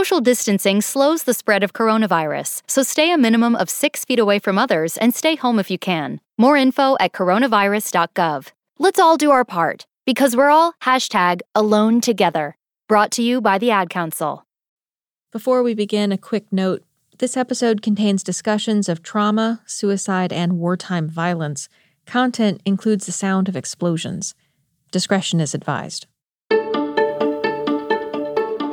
Social distancing slows the spread of coronavirus, so stay a minimum of six feet away from others and stay home if you can. More info at coronavirus.gov. Let's all do our part because we're all hashtag alone together. Brought to you by the Ad Council. Before we begin, a quick note. This episode contains discussions of trauma, suicide, and wartime violence. Content includes the sound of explosions. Discretion is advised.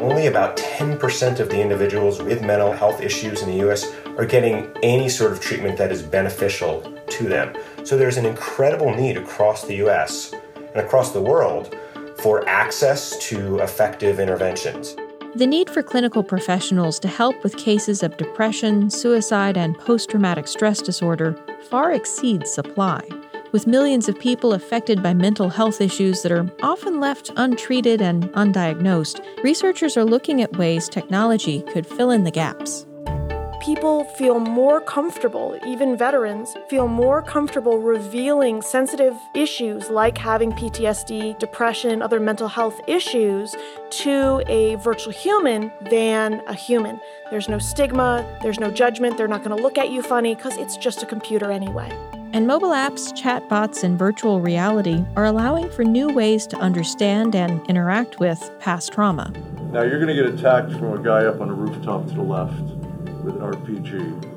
Only about 10% of the individuals with mental health issues in the US are getting any sort of treatment that is beneficial to them. So there's an incredible need across the US and across the world for access to effective interventions. The need for clinical professionals to help with cases of depression, suicide, and post traumatic stress disorder far exceeds supply. With millions of people affected by mental health issues that are often left untreated and undiagnosed, researchers are looking at ways technology could fill in the gaps people feel more comfortable, even veterans, feel more comfortable revealing sensitive issues like having PTSD, depression, other mental health issues to a virtual human than a human. There's no stigma, there's no judgment, they're not going to look at you funny because it's just a computer anyway. And mobile apps, chatbots, and virtual reality are allowing for new ways to understand and interact with past trauma. Now you're going to get attacked from a guy up on a rooftop to the left with an RPG.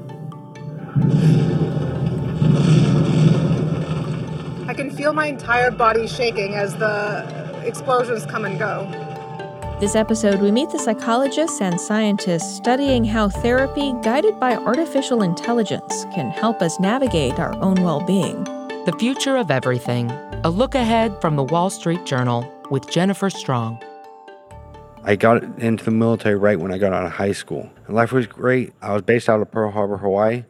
I can feel my entire body shaking as the explosions come and go. This episode, we meet the psychologists and scientists studying how therapy guided by artificial intelligence can help us navigate our own well being. The Future of Everything A Look Ahead from the Wall Street Journal with Jennifer Strong. I got into the military right when I got out of high school. Life was great. I was based out of Pearl Harbor, Hawaii.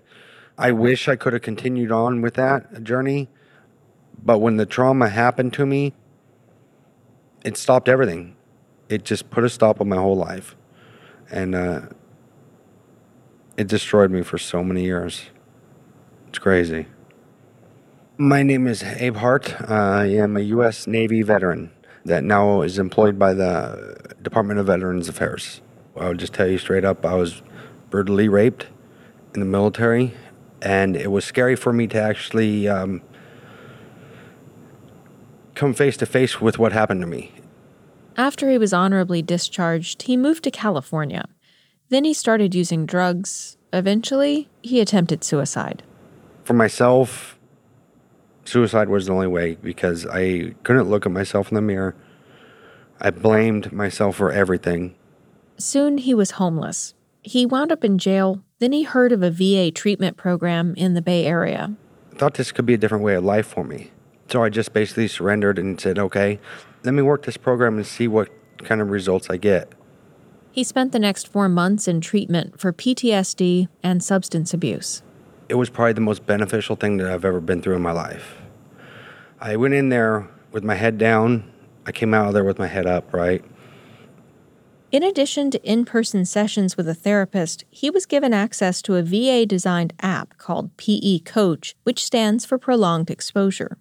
I wish I could have continued on with that journey, but when the trauma happened to me, it stopped everything. It just put a stop on my whole life. And uh, it destroyed me for so many years. It's crazy. My name is Abe Hart. I am a U.S. Navy veteran that now is employed by the Department of Veterans Affairs. I'll just tell you straight up, I was brutally raped in the military, and it was scary for me to actually um, come face to face with what happened to me. After he was honorably discharged, he moved to California. Then he started using drugs. Eventually, he attempted suicide. For myself, suicide was the only way because I couldn't look at myself in the mirror. I blamed myself for everything. Soon he was homeless. He wound up in jail, then he heard of a VA treatment program in the Bay Area. I thought this could be a different way of life for me. So I just basically surrendered and said, okay, let me work this program and see what kind of results I get. He spent the next four months in treatment for PTSD and substance abuse. It was probably the most beneficial thing that I've ever been through in my life. I went in there with my head down. I came out of there with my head up, right? In addition to in person sessions with a therapist, he was given access to a VA designed app called PE Coach, which stands for Prolonged Exposure.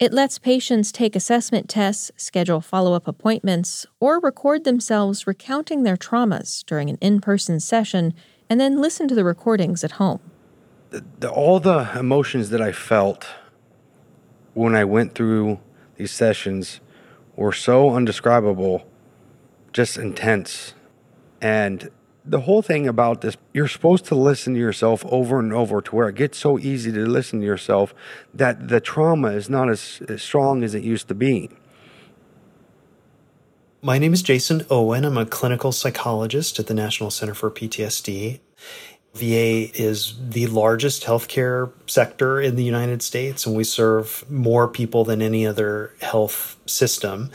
It lets patients take assessment tests, schedule follow up appointments, or record themselves recounting their traumas during an in person session and then listen to the recordings at home. The, the, all the emotions that I felt when I went through these sessions were so undescribable just intense. And the whole thing about this, you're supposed to listen to yourself over and over to where it gets so easy to listen to yourself that the trauma is not as, as strong as it used to be. My name is Jason Owen. I'm a clinical psychologist at the National Center for PTSD. VA is the largest healthcare sector in the United States, and we serve more people than any other health system.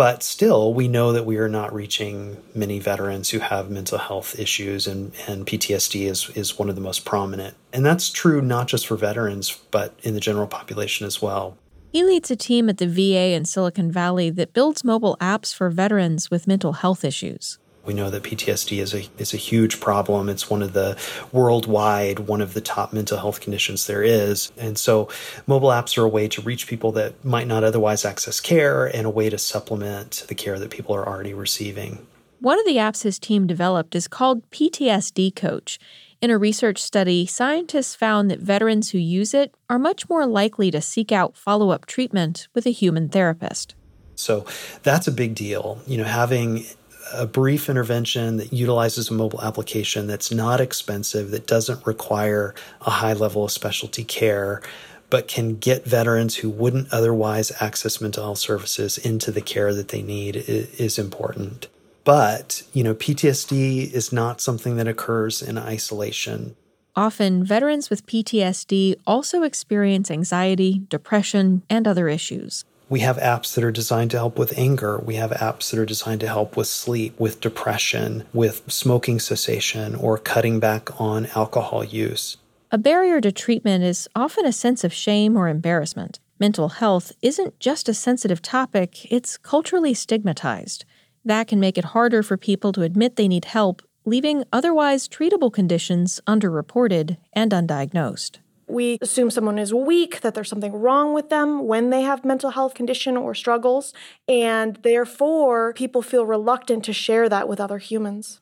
But still, we know that we are not reaching many veterans who have mental health issues, and, and PTSD is, is one of the most prominent. And that's true not just for veterans, but in the general population as well. He leads a team at the VA in Silicon Valley that builds mobile apps for veterans with mental health issues. We know that PTSD is a is a huge problem. It's one of the worldwide one of the top mental health conditions there is. And so mobile apps are a way to reach people that might not otherwise access care and a way to supplement the care that people are already receiving. One of the apps his team developed is called PTSD Coach. In a research study, scientists found that veterans who use it are much more likely to seek out follow up treatment with a human therapist. So that's a big deal. You know, having a brief intervention that utilizes a mobile application that's not expensive, that doesn't require a high level of specialty care, but can get veterans who wouldn't otherwise access mental health services into the care that they need is important. But, you know, PTSD is not something that occurs in isolation. Often, veterans with PTSD also experience anxiety, depression, and other issues. We have apps that are designed to help with anger. We have apps that are designed to help with sleep, with depression, with smoking cessation, or cutting back on alcohol use. A barrier to treatment is often a sense of shame or embarrassment. Mental health isn't just a sensitive topic, it's culturally stigmatized. That can make it harder for people to admit they need help, leaving otherwise treatable conditions underreported and undiagnosed. We assume someone is weak, that there's something wrong with them when they have mental health condition or struggles, and therefore people feel reluctant to share that with other humans.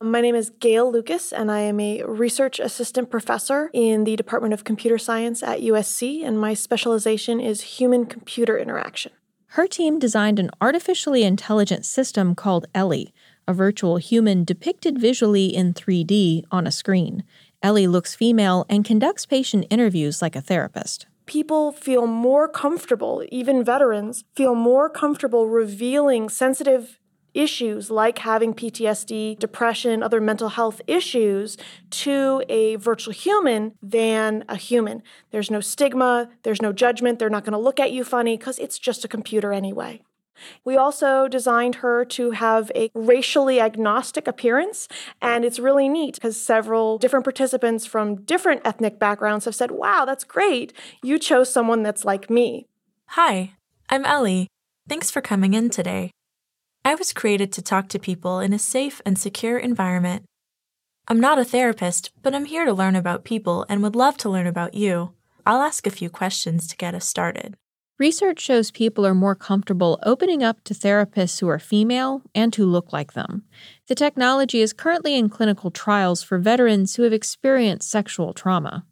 My name is Gale Lucas, and I am a research assistant professor in the Department of Computer Science at USC, and my specialization is human computer interaction. Her team designed an artificially intelligent system called Ellie, a virtual human depicted visually in 3D on a screen. Ellie looks female and conducts patient interviews like a therapist. People feel more comfortable, even veterans feel more comfortable revealing sensitive issues like having PTSD, depression, other mental health issues to a virtual human than a human. There's no stigma, there's no judgment, they're not going to look at you funny because it's just a computer anyway. We also designed her to have a racially agnostic appearance, and it's really neat because several different participants from different ethnic backgrounds have said, Wow, that's great. You chose someone that's like me. Hi, I'm Ellie. Thanks for coming in today. I was created to talk to people in a safe and secure environment. I'm not a therapist, but I'm here to learn about people and would love to learn about you. I'll ask a few questions to get us started. Research shows people are more comfortable opening up to therapists who are female and who look like them. The technology is currently in clinical trials for veterans who have experienced sexual trauma.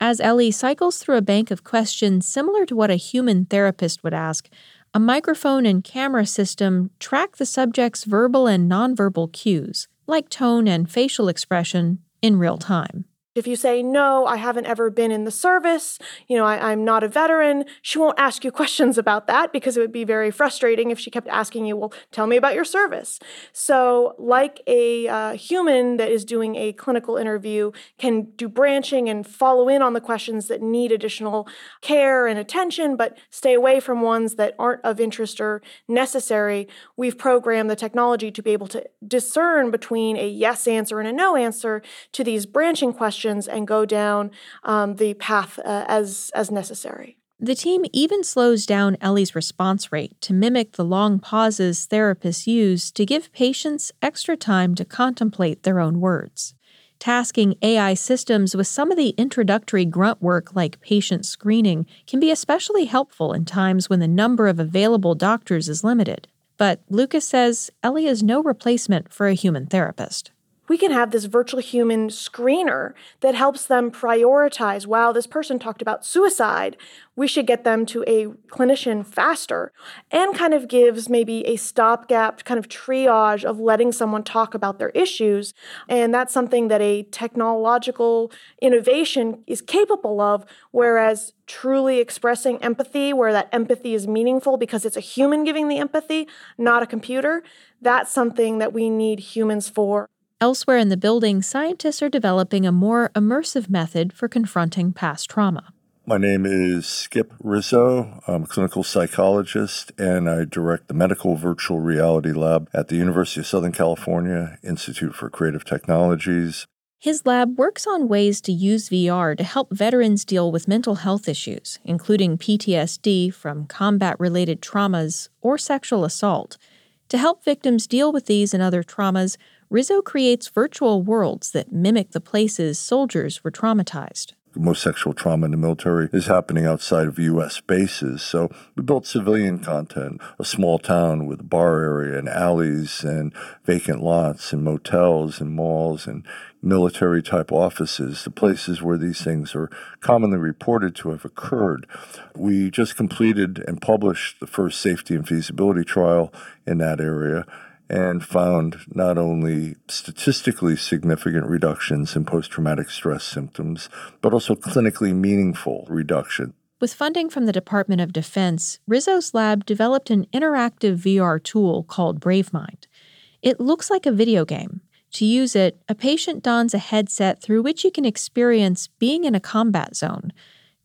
As Ellie cycles through a bank of questions similar to what a human therapist would ask, a microphone and camera system track the subject's verbal and nonverbal cues, like tone and facial expression, in real time. If you say, no, I haven't ever been in the service, you know, I, am not a veteran, she won't ask you questions about that because it would be very frustrating if she kept asking you, well, tell me about your service. So, like a uh, human that is doing a clinical interview can do branching and follow in on the questions that need additional care and attention, but stay away from ones that aren't of interest or necessary, we've programmed the technology to be able to discern between a yes answer and a no answer to these branching questions and go down um, the path uh, as as necessary. The team even slows down Ellie's response rate to mimic the long pauses therapists use to give patients extra time to contemplate their own words. Tasking AI systems with some of the introductory grunt work like patient screening can be especially helpful in times when the number of available doctors is limited. But Lucas says Ellie is no replacement for a human therapist we can have this virtual human screener that helps them prioritize wow, this person talked about suicide. We should get them to a clinician faster and kind of gives maybe a stopgap kind of triage of letting someone talk about their issues. And that's something that a technological innovation is capable of, whereas truly expressing empathy, where that empathy is meaningful because it's a human giving the empathy, not a computer, that's something that we need humans for. Elsewhere in the building, scientists are developing a more immersive method for confronting past trauma. My name is Skip Rizzo. I'm a clinical psychologist and I direct the Medical Virtual Reality Lab at the University of Southern California Institute for Creative Technologies. His lab works on ways to use VR to help veterans deal with mental health issues, including PTSD from combat related traumas or sexual assault. To help victims deal with these and other traumas, Rizzo creates virtual worlds that mimic the places soldiers were traumatized. most sexual trauma in the military is happening outside of U.S. bases. So we built civilian content, a small town with a bar area and alleys and vacant lots and motels and malls and military type offices, the places where these things are commonly reported to have occurred. We just completed and published the first safety and feasibility trial in that area and found not only statistically significant reductions in post traumatic stress symptoms, but also clinically meaningful reduction. With funding from the Department of Defense, Rizzo's lab developed an interactive VR tool called BraveMind. It looks like a video game. To use it, a patient dons a headset through which you can experience being in a combat zone.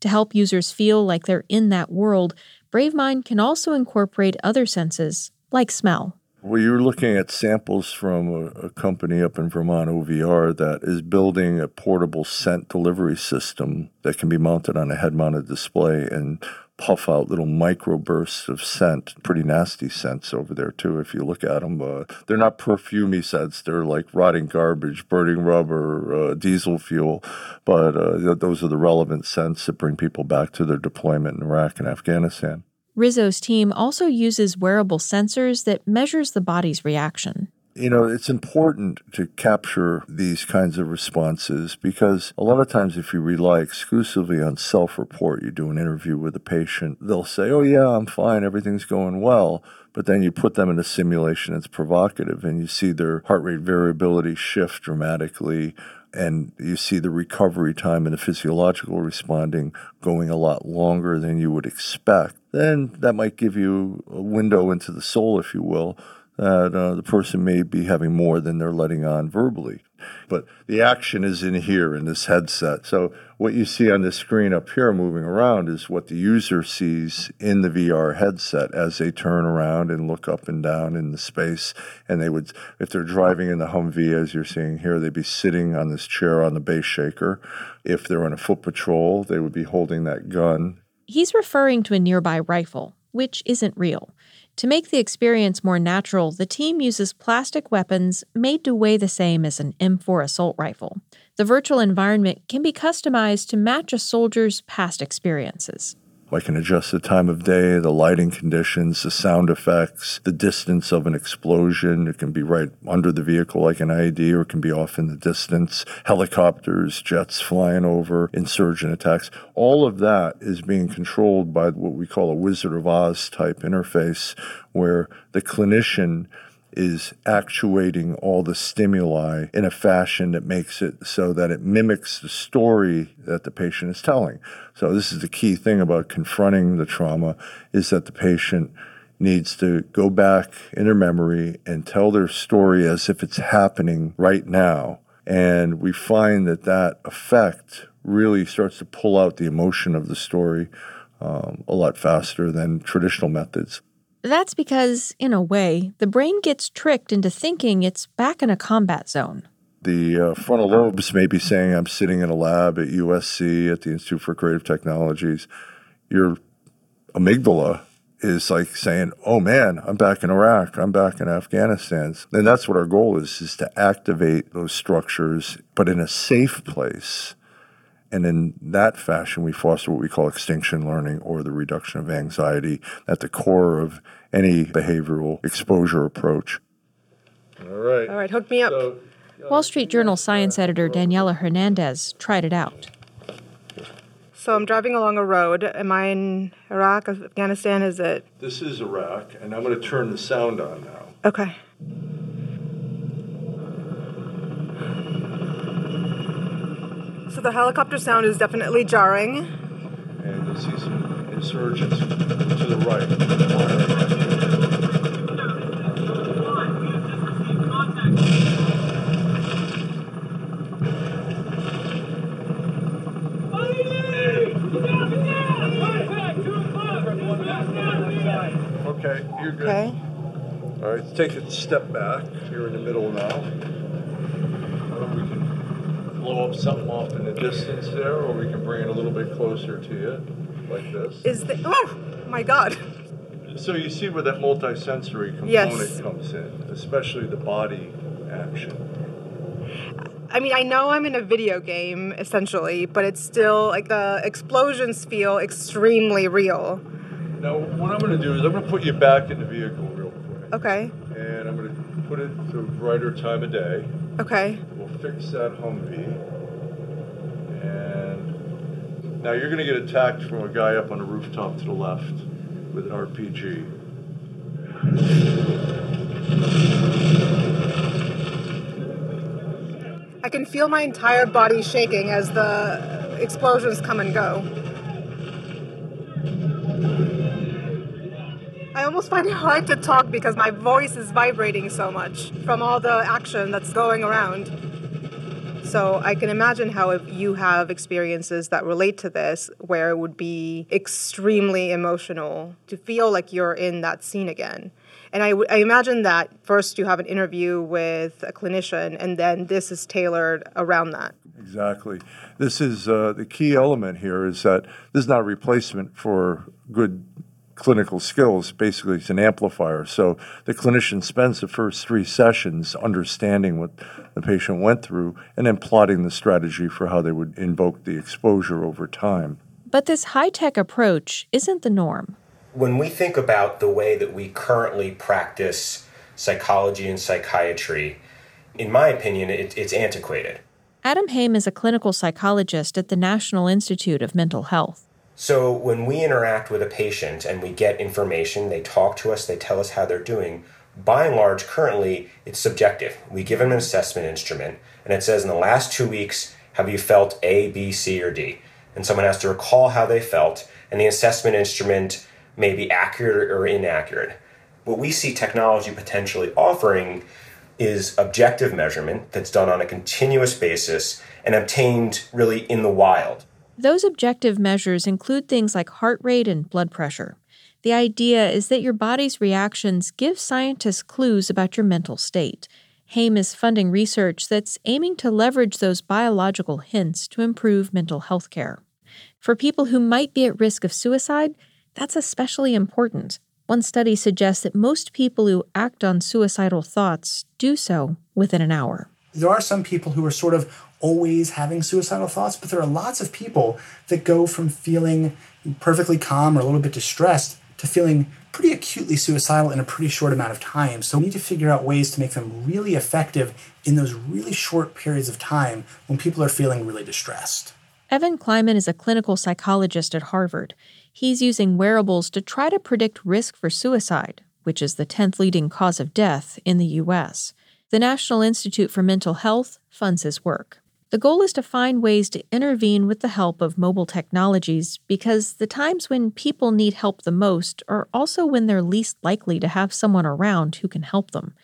To help users feel like they're in that world, BraveMind can also incorporate other senses, like smell. Well, you're looking at samples from a, a, company up in Vermont, OVR, that is building a portable scent delivery system that can be mounted on a head mounted display and puff out little microbursts of scent. Pretty nasty scents over there, too, if you look at them. Uh, they're not perfumey scents, they're like rotting garbage, burning rubber, uh, diesel fuel. But uh, those are the relevant scents that bring people back to their deployment in Iraq and Afghanistan. Rizzo's team also uses wearable sensors that measures the body's reaction. You know, it's important to capture these kinds of responses because a lot of times, if you rely exclusively on self report, you do an interview with a patient, they'll say, Oh, yeah, I'm fine, everything's going well. But then you put them in a simulation that's provocative and you see their heart rate variability shift dramatically and you see the recovery time and the physiological responding going a lot longer than you would expect, then that might give you a window into the soul, if you will, that uh, the person may be having more than they're letting on verbally. But the action is in here in this headset. So what you see on the screen up here moving around is what the user sees in the VR headset as they turn around and look up and down in the space. And they would, if they're driving in the Humvee, as you're seeing here, they'd be sitting on this chair on the base shaker. If they're on a foot patrol, they would be holding that gun. He's referring to a nearby rifle, which isn't real. To make the experience more natural, the team uses plastic weapons made to weigh the same as an M4 assault rifle. The virtual environment can be customized to match a soldier's past experiences. I can adjust the time of day, the lighting conditions, the sound effects, the distance of an explosion. It can be right under the vehicle like an IED or it can be off in the distance. Helicopters, jets flying over, insurgent attacks. All of that is being controlled by what we call a Wizard of Oz type interface where the clinician is actuating all the stimuli in a fashion that makes it so that it mimics the story that the patient is telling. So this is the key thing about confronting the trauma is that the patient needs to go back in their memory and tell their story as if it's happening right now. And we find that that effect really starts to pull out the emotion of the story um, a lot faster than traditional methods. That's because, in a way, the brain gets tricked into thinking it's back in a combat zone. The uh, frontal lobes may be saying, I'm sitting in a lab at USC at the Institute for Creative Technologies. Your amygdala is like saying, "Oh man, I'm back in Iraq. I'm back in Afghanistan." And that's what our goal is: is to activate those structures, but in a safe place and in that fashion, we foster what we call extinction learning or the reduction of anxiety at the core of any behavioral exposure approach. All right. All right, hook me up. So, uh, Wall Street Journal science editor Daniela Hernandez tried it out. So I'm driving along a road. Am I in Iraq, Afghanistan? Is it? This is Iraq, and I'm going to turn the sound on now. Okay. So the helicopter sound is definitely jarring. And you see some insurgents to the right. Okay, you're good. Okay. All right, take a step back. You're in the middle now blow up something off in the distance there, or we can bring it a little bit closer to you, like this. Is the oh my god. So you see where that multisensory component yes. comes in, especially the body action. I mean, I know I'm in a video game essentially, but it's still like the explosions feel extremely real. Now, what I'm going to do is I'm going to put you back in the vehicle real quick. Okay. And I'm going to put it to brighter time of day. Okay. Fix that Humvee. And now you're going to get attacked from a guy up on a rooftop to the left with an RPG. I can feel my entire body shaking as the explosions come and go. I almost find it hard to talk because my voice is vibrating so much from all the action that's going around. So I can imagine how if you have experiences that relate to this, where it would be extremely emotional to feel like you're in that scene again. And I, imagine that first you have an interview with a clinician, and then this is tailored around that. Exactly. This is uh, the key element here is that this is not a replacement for good clinical skills. Basically, it's an amplifier. So the clinician spends the first three sessions understanding what the patient went through and then plotting the strategy for how they would invoke the exposure over time. But this high tech approach isn't the norm. When we think about the way that we currently practice psychology and psychiatry, in my opinion, it, it's antiquated. Adam Haim is a clinical psychologist at the National Institute of Mental Health. So when we interact with a patient and we get information, they talk to us, they tell us how they're doing, by and large, currently, it's subjective. We give them an assessment instrument, and it says in the last two weeks, have you felt A, B, C, or D? And someone has to recall how they felt, and the assessment instrument may be accurate or inaccurate. What we see technology potentially offering is objective measurement that's done on a continuous basis and obtained really in the wild. Those objective measures include things like heart rate and blood pressure. The idea is that your body's reactions give scientists clues about your mental state. Haim is funding research that's aiming to leverage those biological hints to improve mental health care. For people who might be at risk of suicide, that's especially important. One study suggests that most people who act on suicidal thoughts do so within an hour. There are some people who are sort of always having suicidal thoughts, but there are lots of people that go from feeling perfectly calm or a little bit distressed to feeling pretty acutely suicidal in a pretty short amount of time. So we need to figure out ways to make them really effective in those really short periods of time when people are feeling really distressed. Evan Kleiman is a clinical psychologist at Harvard. He's using wearables to try to predict risk for suicide, which is the 10th leading cause of death in the U.S. The National Institute for Mental Health funds his work. The goal is to find ways to intervene with the help of mobile technologies because the times when people need help the most are also when they're least likely to have someone around who can help them.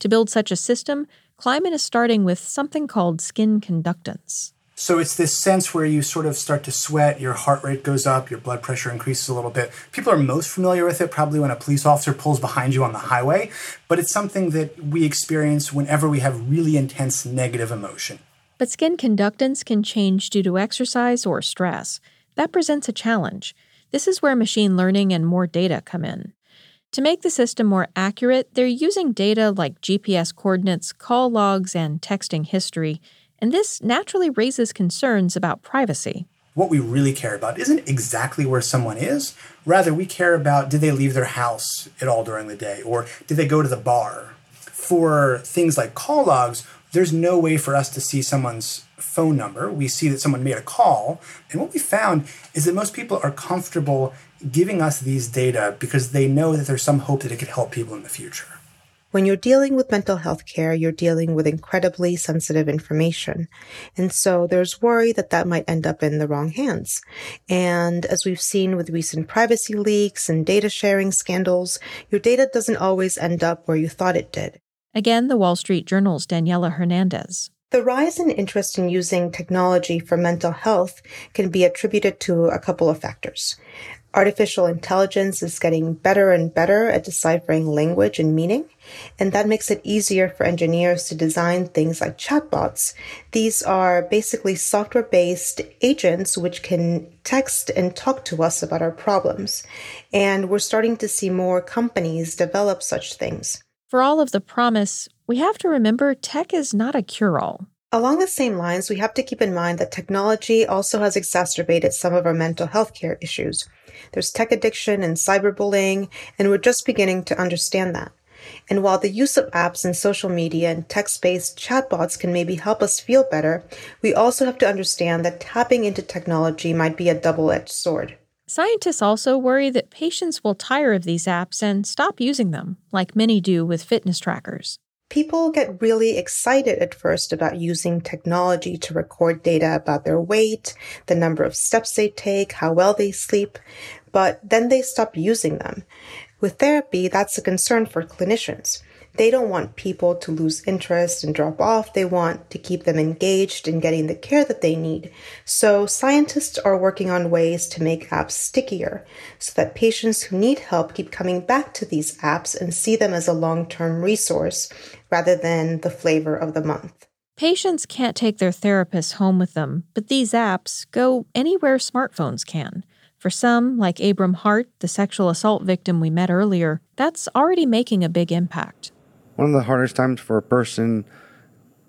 To build such a system, Kleiman is starting with something called skin conductance. So it's this sense where you sort of start to sweat, your heart rate goes up, your blood pressure increases a little bit. People are most familiar with it probably when a police officer pulls behind you on the highway, but it's something that we experience whenever we have really intense negative emotion. But skin conductance can change due to exercise or stress. That presents a challenge. This is where machine learning and more data come in. To make the system more accurate, they're using data like GPS coordinates, call logs, and texting history and this naturally raises concerns about privacy. What we really care about isn't exactly where someone is. Rather, we care about did they leave their house at all during the day or did they go to the bar? For things like call logs, there's no way for us to see someone's phone number. We see that someone made a call. And what we found is that most people are comfortable giving us these data because they know that there's some hope that it could help people in the future. When you're dealing with mental health care, you're dealing with incredibly sensitive information. And so there's worry that that might end up in the wrong hands. And as we've seen with recent privacy leaks and data sharing scandals, your data doesn't always end up where you thought it did. Again, the Wall Street Journal's Daniela Hernandez. The rise in interest in using technology for mental health can be attributed to a couple of factors. Artificial intelligence is getting better and better at deciphering language and meaning, and that makes it easier for engineers to design things like chatbots. These are basically software based agents which can text and talk to us about our problems. And we're starting to see more companies develop such things. For all of the promise, we have to remember tech is not a cure all. Along the same lines, we have to keep in mind that technology also has exacerbated some of our mental health care issues. There's tech addiction and cyberbullying, and we're just beginning to understand that. And while the use of apps and social media and text based chatbots can maybe help us feel better, we also have to understand that tapping into technology might be a double edged sword. Scientists also worry that patients will tire of these apps and stop using them, like many do with fitness trackers. People get really excited at first about using technology to record data about their weight, the number of steps they take, how well they sleep, but then they stop using them. With therapy, that's a concern for clinicians. They don't want people to lose interest and drop off. They want to keep them engaged in getting the care that they need. So scientists are working on ways to make apps stickier so that patients who need help keep coming back to these apps and see them as a long-term resource rather than the flavor of the month. Patients can't take their therapists home with them, but these apps go anywhere smartphones can. For some, like Abram Hart, the sexual assault victim we met earlier, that's already making a big impact. One of the hardest times for a person,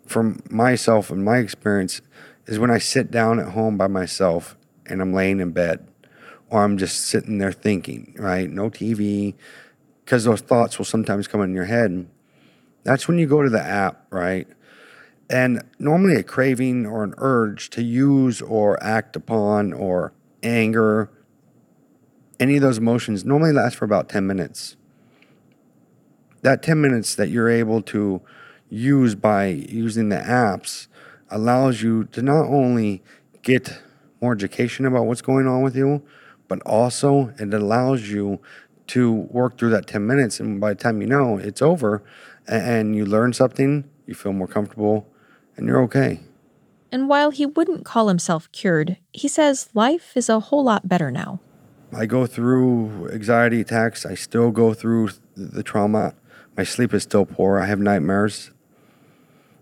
from myself and my experience, is when I sit down at home by myself and I'm laying in bed or I'm just sitting there thinking, right? No TV, because those thoughts will sometimes come in your head. That's when you go to the app, right? And normally a craving or an urge to use or act upon or anger any of those emotions normally last for about 10 minutes. That 10 minutes that you're able to use by using the apps allows you to not only get more education about what's going on with you, but also it allows you to work through that 10 minutes. And by the time you know it's over and you learn something, you feel more comfortable and you're okay. And while he wouldn't call himself cured, he says life is a whole lot better now. I go through anxiety attacks. I still go through the trauma. My sleep is still poor. I have nightmares.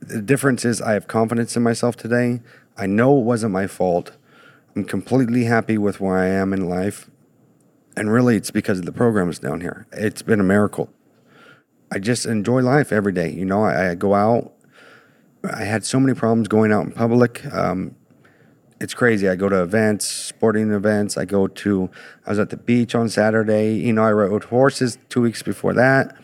The difference is I have confidence in myself today. I know it wasn't my fault. I'm completely happy with where I am in life. And really, it's because of the programs down here. It's been a miracle. I just enjoy life every day. You know, I, I go out. I had so many problems going out in public. Um, it's crazy. I go to events, sporting events. I go to, I was at the beach on Saturday. You know, I rode horses two weeks before that.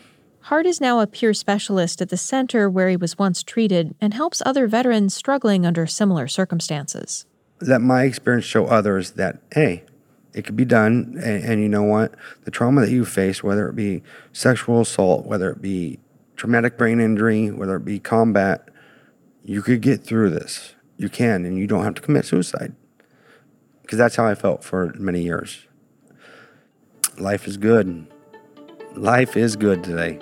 Hart is now a peer specialist at the center where he was once treated and helps other veterans struggling under similar circumstances. Let my experience show others that, hey, it could be done. And, and you know what? The trauma that you face, whether it be sexual assault, whether it be traumatic brain injury, whether it be combat, you could get through this you can and you don't have to commit suicide. Because that's how I felt for many years. Life is good. Life is good today.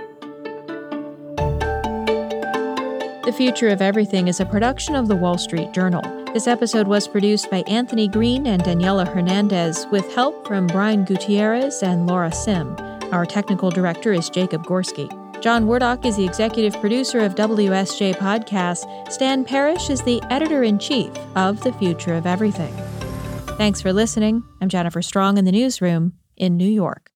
The Future of Everything is a production of the Wall Street Journal. This episode was produced by Anthony Green and Daniela Hernandez with help from Brian Gutierrez and Laura Sim. Our technical director is Jacob Gorski. John Wardock is the executive producer of WSJ Podcasts. Stan Parrish is the editor in chief of The Future of Everything. Thanks for listening. I'm Jennifer Strong in the newsroom in New York.